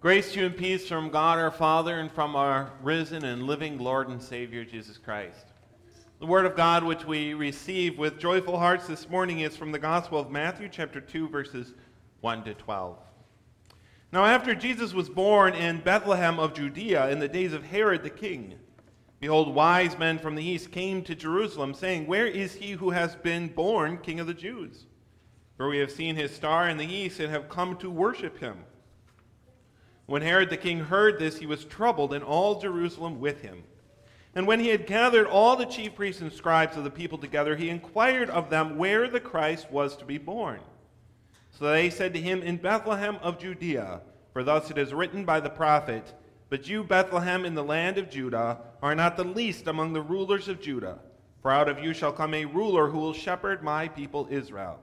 Grace to you and peace from God our Father and from our risen and living Lord and Savior Jesus Christ. The word of God which we receive with joyful hearts this morning is from the Gospel of Matthew, chapter 2, verses 1 to 12. Now, after Jesus was born in Bethlehem of Judea in the days of Herod the king, behold, wise men from the east came to Jerusalem, saying, Where is he who has been born king of the Jews? For we have seen his star in the east and have come to worship him. When Herod the king heard this, he was troubled, and all Jerusalem with him. And when he had gathered all the chief priests and scribes of the people together, he inquired of them where the Christ was to be born. So they said to him, In Bethlehem of Judea, for thus it is written by the prophet, But you, Bethlehem, in the land of Judah, are not the least among the rulers of Judah, for out of you shall come a ruler who will shepherd my people Israel.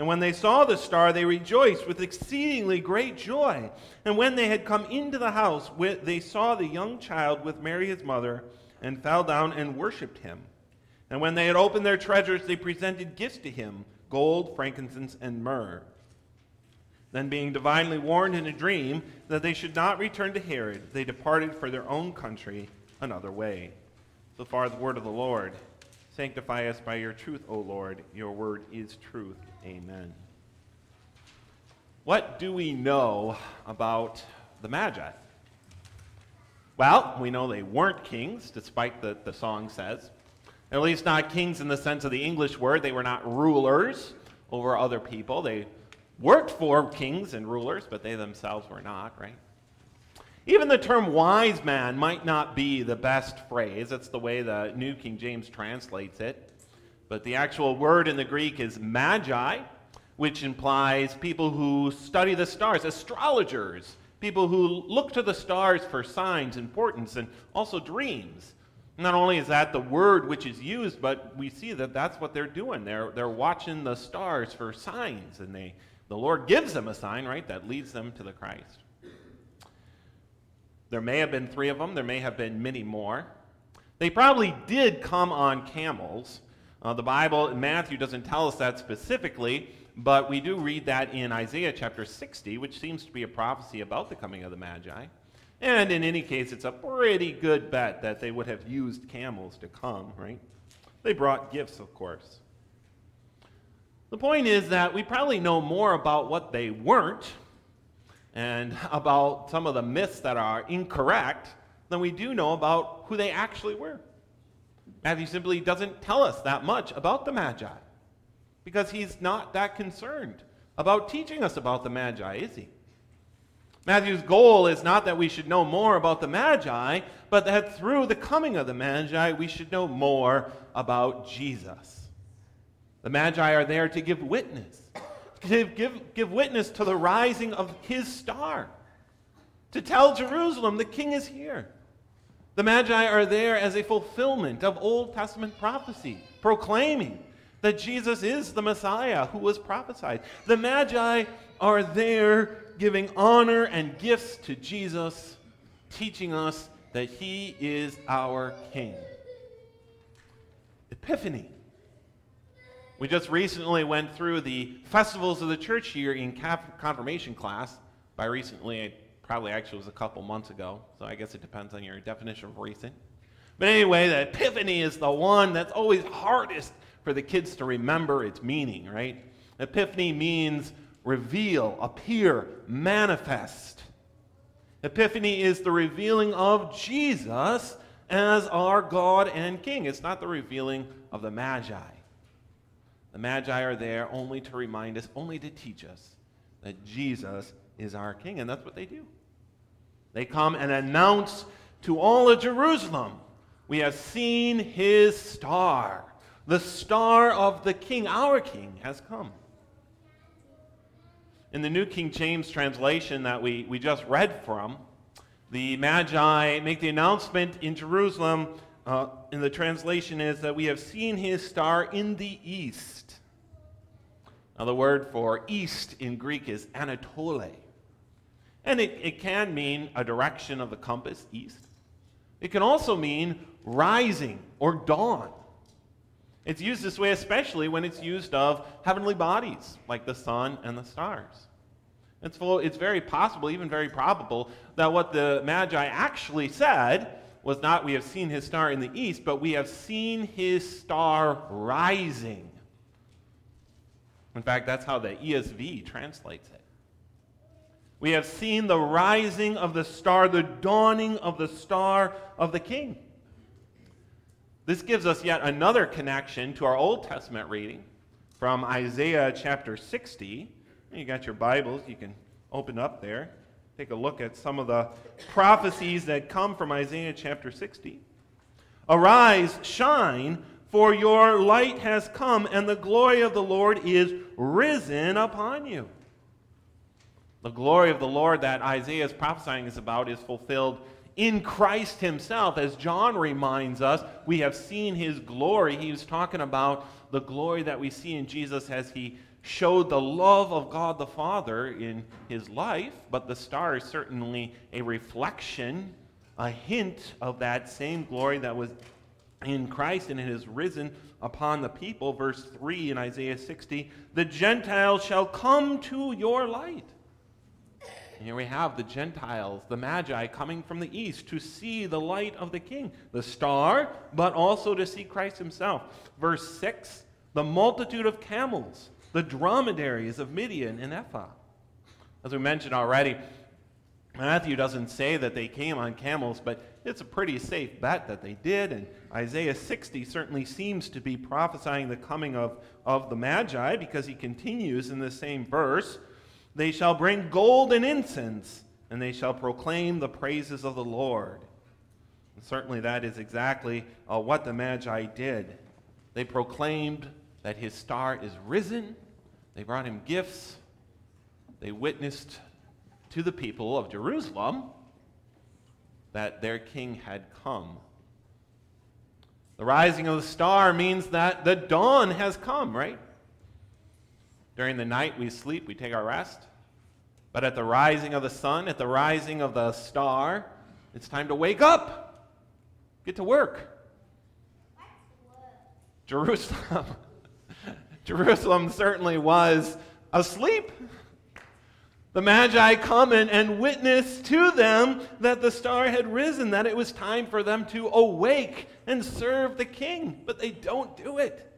And when they saw the star, they rejoiced with exceedingly great joy. And when they had come into the house, they saw the young child with Mary his mother, and fell down and worshipped him. And when they had opened their treasures, they presented gifts to him gold, frankincense, and myrrh. Then, being divinely warned in a dream that they should not return to Herod, they departed for their own country another way. So far, the word of the Lord. Sanctify us by your truth, O Lord. Your word is truth. Amen. What do we know about the Magi? Well, we know they weren't kings, despite the, the song says. At least not kings in the sense of the English word. They were not rulers over other people. They worked for kings and rulers, but they themselves were not, right? Even the term wise man might not be the best phrase. That's the way the New King James translates it. But the actual word in the Greek is magi, which implies people who study the stars, astrologers, people who look to the stars for signs, importance, and also dreams. Not only is that the word which is used, but we see that that's what they're doing. They're, they're watching the stars for signs, and they, the Lord gives them a sign, right, that leads them to the Christ. There may have been three of them, there may have been many more. They probably did come on camels. Uh, the Bible, Matthew doesn't tell us that specifically, but we do read that in Isaiah chapter 60, which seems to be a prophecy about the coming of the Magi. And in any case, it's a pretty good bet that they would have used camels to come, right? They brought gifts, of course. The point is that we probably know more about what they weren't and about some of the myths that are incorrect than we do know about who they actually were. Matthew simply doesn't tell us that much about the Magi because he's not that concerned about teaching us about the Magi, is he? Matthew's goal is not that we should know more about the Magi, but that through the coming of the Magi, we should know more about Jesus. The Magi are there to give witness, to give, give witness to the rising of his star, to tell Jerusalem the king is here. The Magi are there as a fulfillment of Old Testament prophecy, proclaiming that Jesus is the Messiah who was prophesied. The Magi are there giving honor and gifts to Jesus, teaching us that he is our King. Epiphany. We just recently went through the festivals of the church year in confirmation class. By recently, Probably actually was a couple months ago, so I guess it depends on your definition of recent. But anyway, the Epiphany is the one that's always hardest for the kids to remember its meaning, right? Epiphany means reveal, appear, manifest. Epiphany is the revealing of Jesus as our God and King. It's not the revealing of the Magi. The Magi are there only to remind us, only to teach us that Jesus is our King, and that's what they do. They come and announce to all of Jerusalem, We have seen his star. The star of the king, our king, has come. In the New King James translation that we, we just read from, The Magi make the announcement in Jerusalem, uh, the translation is that we have seen his star in the east. Now, the word for east in Greek is Anatole. And it, it can mean a direction of the compass, east. It can also mean rising or dawn. It's used this way especially when it's used of heavenly bodies like the sun and the stars. It's, full, it's very possible, even very probable, that what the Magi actually said was not, We have seen his star in the east, but we have seen his star rising. In fact, that's how the ESV translates it. We have seen the rising of the star, the dawning of the star of the king. This gives us yet another connection to our Old Testament reading from Isaiah chapter 60 you got your Bibles, you can open up there. Take a look at some of the prophecies that come from Isaiah chapter 60. Arise, shine, for your light has come, and the glory of the Lord is risen upon you. The glory of the Lord that Isaiah is prophesying is about is fulfilled in Christ himself. As John reminds us, we have seen his glory. He was talking about the glory that we see in Jesus as he showed the love of God the Father in his life, but the star is certainly a reflection, a hint of that same glory that was in Christ and it has risen upon the people. Verse 3 in Isaiah 60 The Gentiles shall come to your light. Here we have the Gentiles, the Magi, coming from the east to see the light of the King, the star, but also to see Christ himself. Verse 6 The multitude of camels the dromedaries of Midian and Ephah. As we mentioned already, Matthew doesn't say that they came on camels, but it's a pretty safe bet that they did. And Isaiah 60 certainly seems to be prophesying the coming of, of the Magi because he continues in the same verse They shall bring gold and incense, and they shall proclaim the praises of the Lord. And certainly that is exactly uh, what the Magi did. They proclaimed that his star is risen. They brought him gifts. They witnessed to the people of Jerusalem that their king had come. The rising of the star means that the dawn has come, right? During the night we sleep, we take our rest. But at the rising of the sun, at the rising of the star, it's time to wake up, get to work. Jerusalem. Jerusalem certainly was asleep. The Magi come in and witness to them that the star had risen, that it was time for them to awake and serve the king. But they don't do it.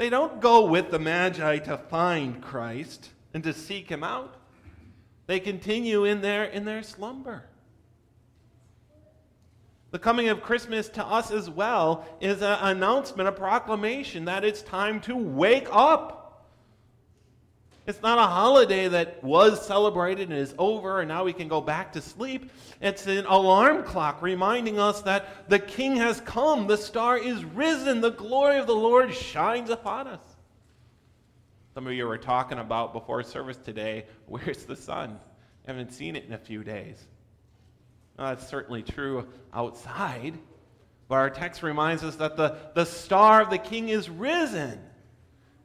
They don't go with the Magi to find Christ and to seek him out. They continue in their, in their slumber. The coming of Christmas to us as well is an announcement, a proclamation that it's time to wake up. It's not a holiday that was celebrated and is over and now we can go back to sleep. It's an alarm clock reminding us that the King has come, the star is risen, the glory of the Lord shines upon us. Some of you were talking about before service today, where's the sun? I haven't seen it in a few days. That's certainly true outside, but our text reminds us that the, the star of the king is risen.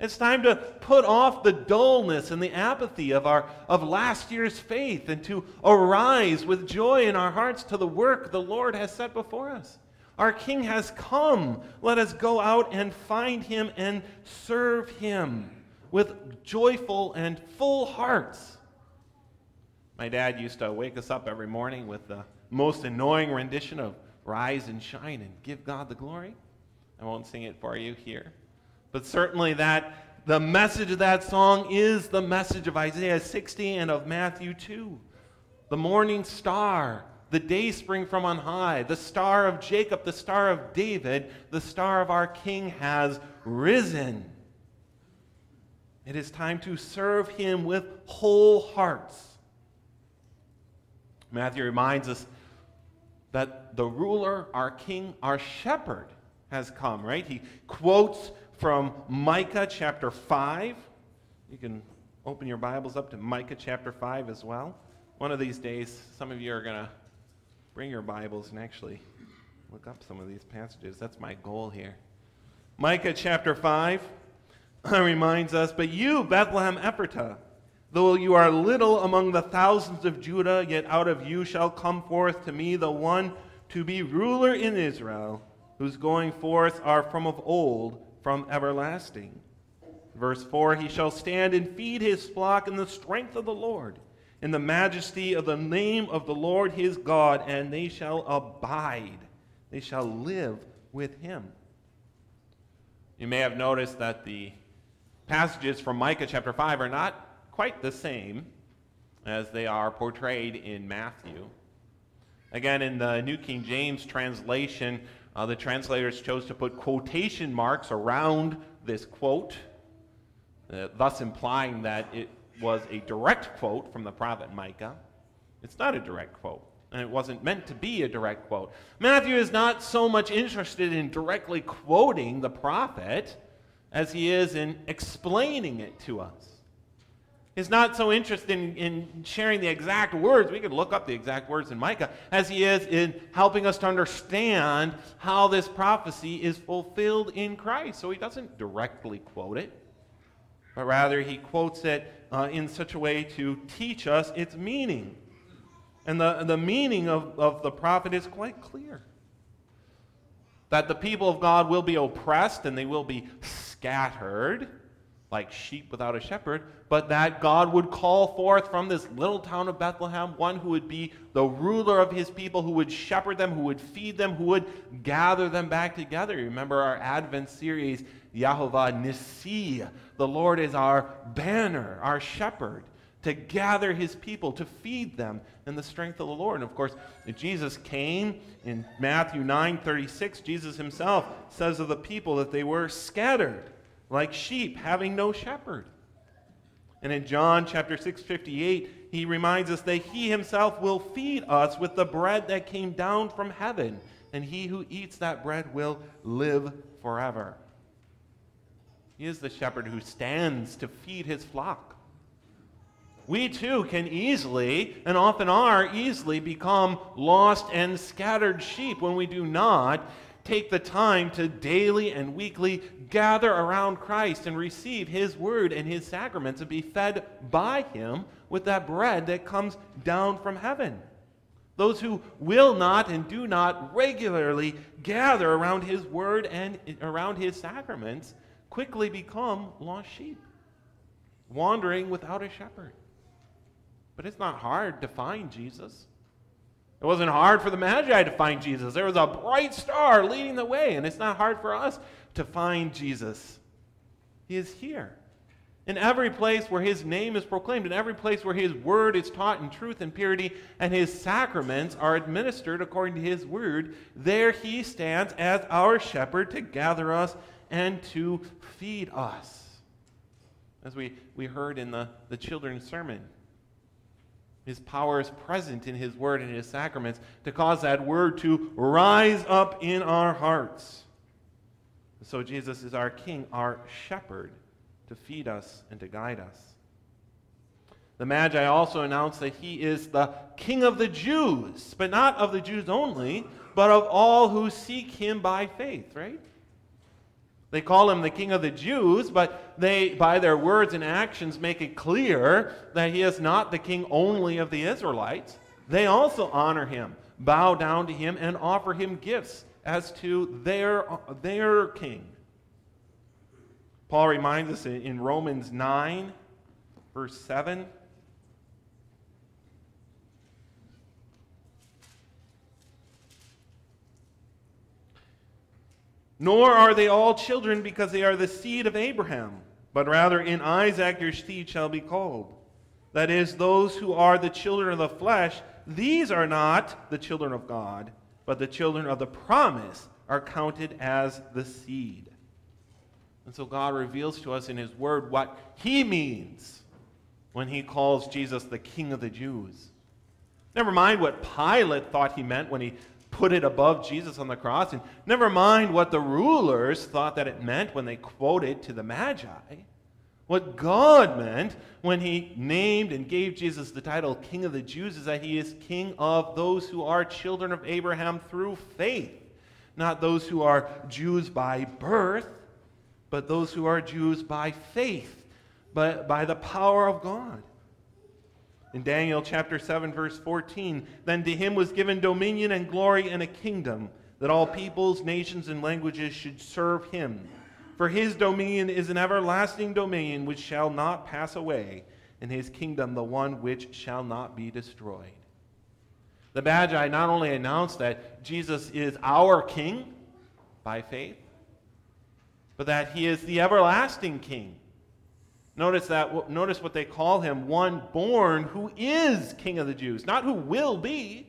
It's time to put off the dullness and the apathy of, our, of last year's faith and to arise with joy in our hearts to the work the Lord has set before us. Our King has come. Let us go out and find him and serve him with joyful and full hearts. My dad used to wake us up every morning with the most annoying rendition of Rise and Shine and Give God the Glory. I won't sing it for you here. But certainly that the message of that song is the message of Isaiah 60 and of Matthew 2. The morning star, the day spring from on high, the star of Jacob, the star of David, the star of our King has risen. It is time to serve him with whole hearts. Matthew reminds us that the ruler, our king, our shepherd has come, right? He quotes from Micah chapter 5. You can open your Bibles up to Micah chapter 5 as well. one of these days, some of you are going to bring your Bibles and actually look up some of these passages. That's my goal here. Micah chapter 5 reminds us, But you, Bethlehem Ephratah, though you are little among the thousands of Judah, yet out of you shall come forth to me the one to be ruler in Israel, whose going forth are from of old, from everlasting. Verse 4 He shall stand and feed his flock in the strength of the Lord, in the majesty of the name of the Lord his God, and they shall abide. They shall live with him. You may have noticed that the passages from Micah chapter 5 are not quite the same as they are portrayed in Matthew. Again, in the New King James translation, uh, the translators chose to put quotation marks around this quote, uh, thus implying that it was a direct quote from the prophet Micah. It's not a direct quote and it wasn't meant to be a direct quote. Matthew is not so much interested in directly quoting the prophet as he is in explaining it to us. He's not so interested in, in sharing the exact words, we could look up the exact words in Micah, as he is in helping us to understand how this prophecy is fulfilled in Christ. So he doesn't directly quote it, but rather he quotes it uh, in such a way to teach us its meaning. And the, the meaning of, of the prophet is quite clear that the people of God will be oppressed and they will be scattered like sheep without a shepherd, but that God would call forth from this little town of Bethlehem one who would be the ruler of his people, who would shepherd them, who would feed them, who would gather them back together. Remember our Advent series, Yahovah Nissi. The Lord is our banner, our shepherd to gather his people, to feed them in the strength of the Lord. And of course, Jesus came in Matthew 9 36, Jesus himself says of the people that they were scattered like sheep, having no shepherd. And in John chapter 6 58, he reminds us that he himself will feed us with the bread that came down from heaven, and he who eats that bread will live forever. He is the shepherd who stands to feed his flock we too can easily, and often are easily, become lost and scattered sheep when we do not take the time to daily and weekly gather around Christ and receive His word and His sacraments and be fed by Him with that bread that comes down from heaven. Those who will not and do not regularly gather around His word and around His sacraments quickly become lost sheep, wandering without a shepherd. But it's not hard to find Jesus. It wasn't hard for the Magi to find Jesus. There was a bright star leading the way, and it's not hard for us to find Jesus. He is here. In every place where his name is proclaimed, in every place where his word is taught in truth and purity, and his sacraments are administered according to his word, there he stands as our shepherd to gather us and to feed us. As we, we heard in the, the children's sermon, his power is present in His Word and His sacraments to cause that Word to rise up in our hearts. So Jesus is our King, our shepherd, to feed us and to guide us. The Magi also announced that He is the King of the Jews, but not of the Jews only, but of all who seek Him by faith, right? They call him the king of the Jews, but they, by their words and actions, make it clear that he is not the king only of the Israelites. They also honor him, bow down to him, and offer him gifts as to their, their king. Paul reminds us in Romans 9, verse 7 Nor are they all children because they are the seed of Abraham, but rather in Isaac your seed shall be called. That is, those who are the children of the flesh, these are not the children of God, but the children of the promise are counted as the seed. And so God reveals to us in His Word what He means when He calls Jesus the King of the Jews. Never mind what Pilate thought He meant when he put it above Jesus on the cross. And never mind what the rulers thought that it meant when they quoted to the Magi. What God meant when he named and gave Jesus the title King of the Jews is that he is King of those who are children of Abraham through faith, not those who are Jews by birth, but those who are Jews by faith, but by the power of God. In Daniel chapter 7 verse 14, then to him was given dominion and glory and a kingdom that all peoples, nations and languages should serve him. For his dominion is an everlasting dominion which shall not pass away, and his kingdom the one which shall not be destroyed. The Magi not only announced that Jesus is our king by faith, but that he is the everlasting king. Notice that notice what they call him, one born who is king of the Jews, not who will be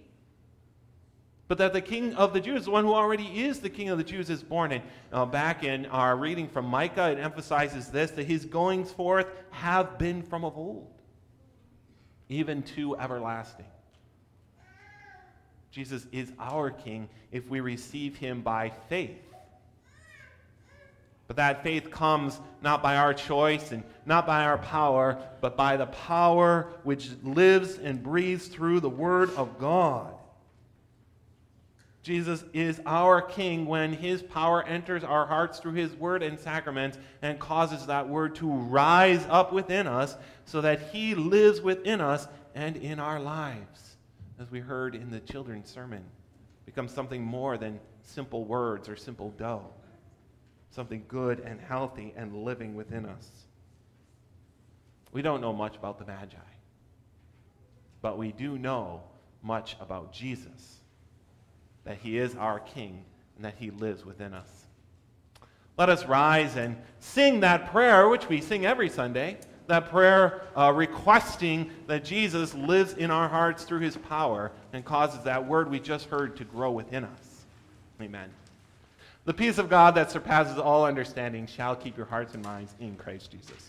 but that the king of the Jews, the one who already is the king of the Jews, is born. And uh, back in our reading from Micah, it emphasizes this that his goings forth have been from of old, even to everlasting. Jesus is our king if we receive him by faith. But that faith comes not by our choice and not by our power, but by the power which lives and breathes through the Word of God. Jesus is our King when his power enters our hearts through his word and sacraments and causes that word to rise up within us so that he lives within us and in our lives. As we heard in the children's sermon, becomes something more than simple words or simple dough, something good and healthy and living within us. We don't know much about the Magi, but we do know much about Jesus that he is our King and that he lives within us. Let us rise and sing that prayer, which we sing every Sunday, that prayer uh, requesting that Jesus lives in our hearts through his power and causes that word we just heard to grow within us. Amen. The peace of God that surpasses all understanding shall keep your hearts and minds in Christ Jesus.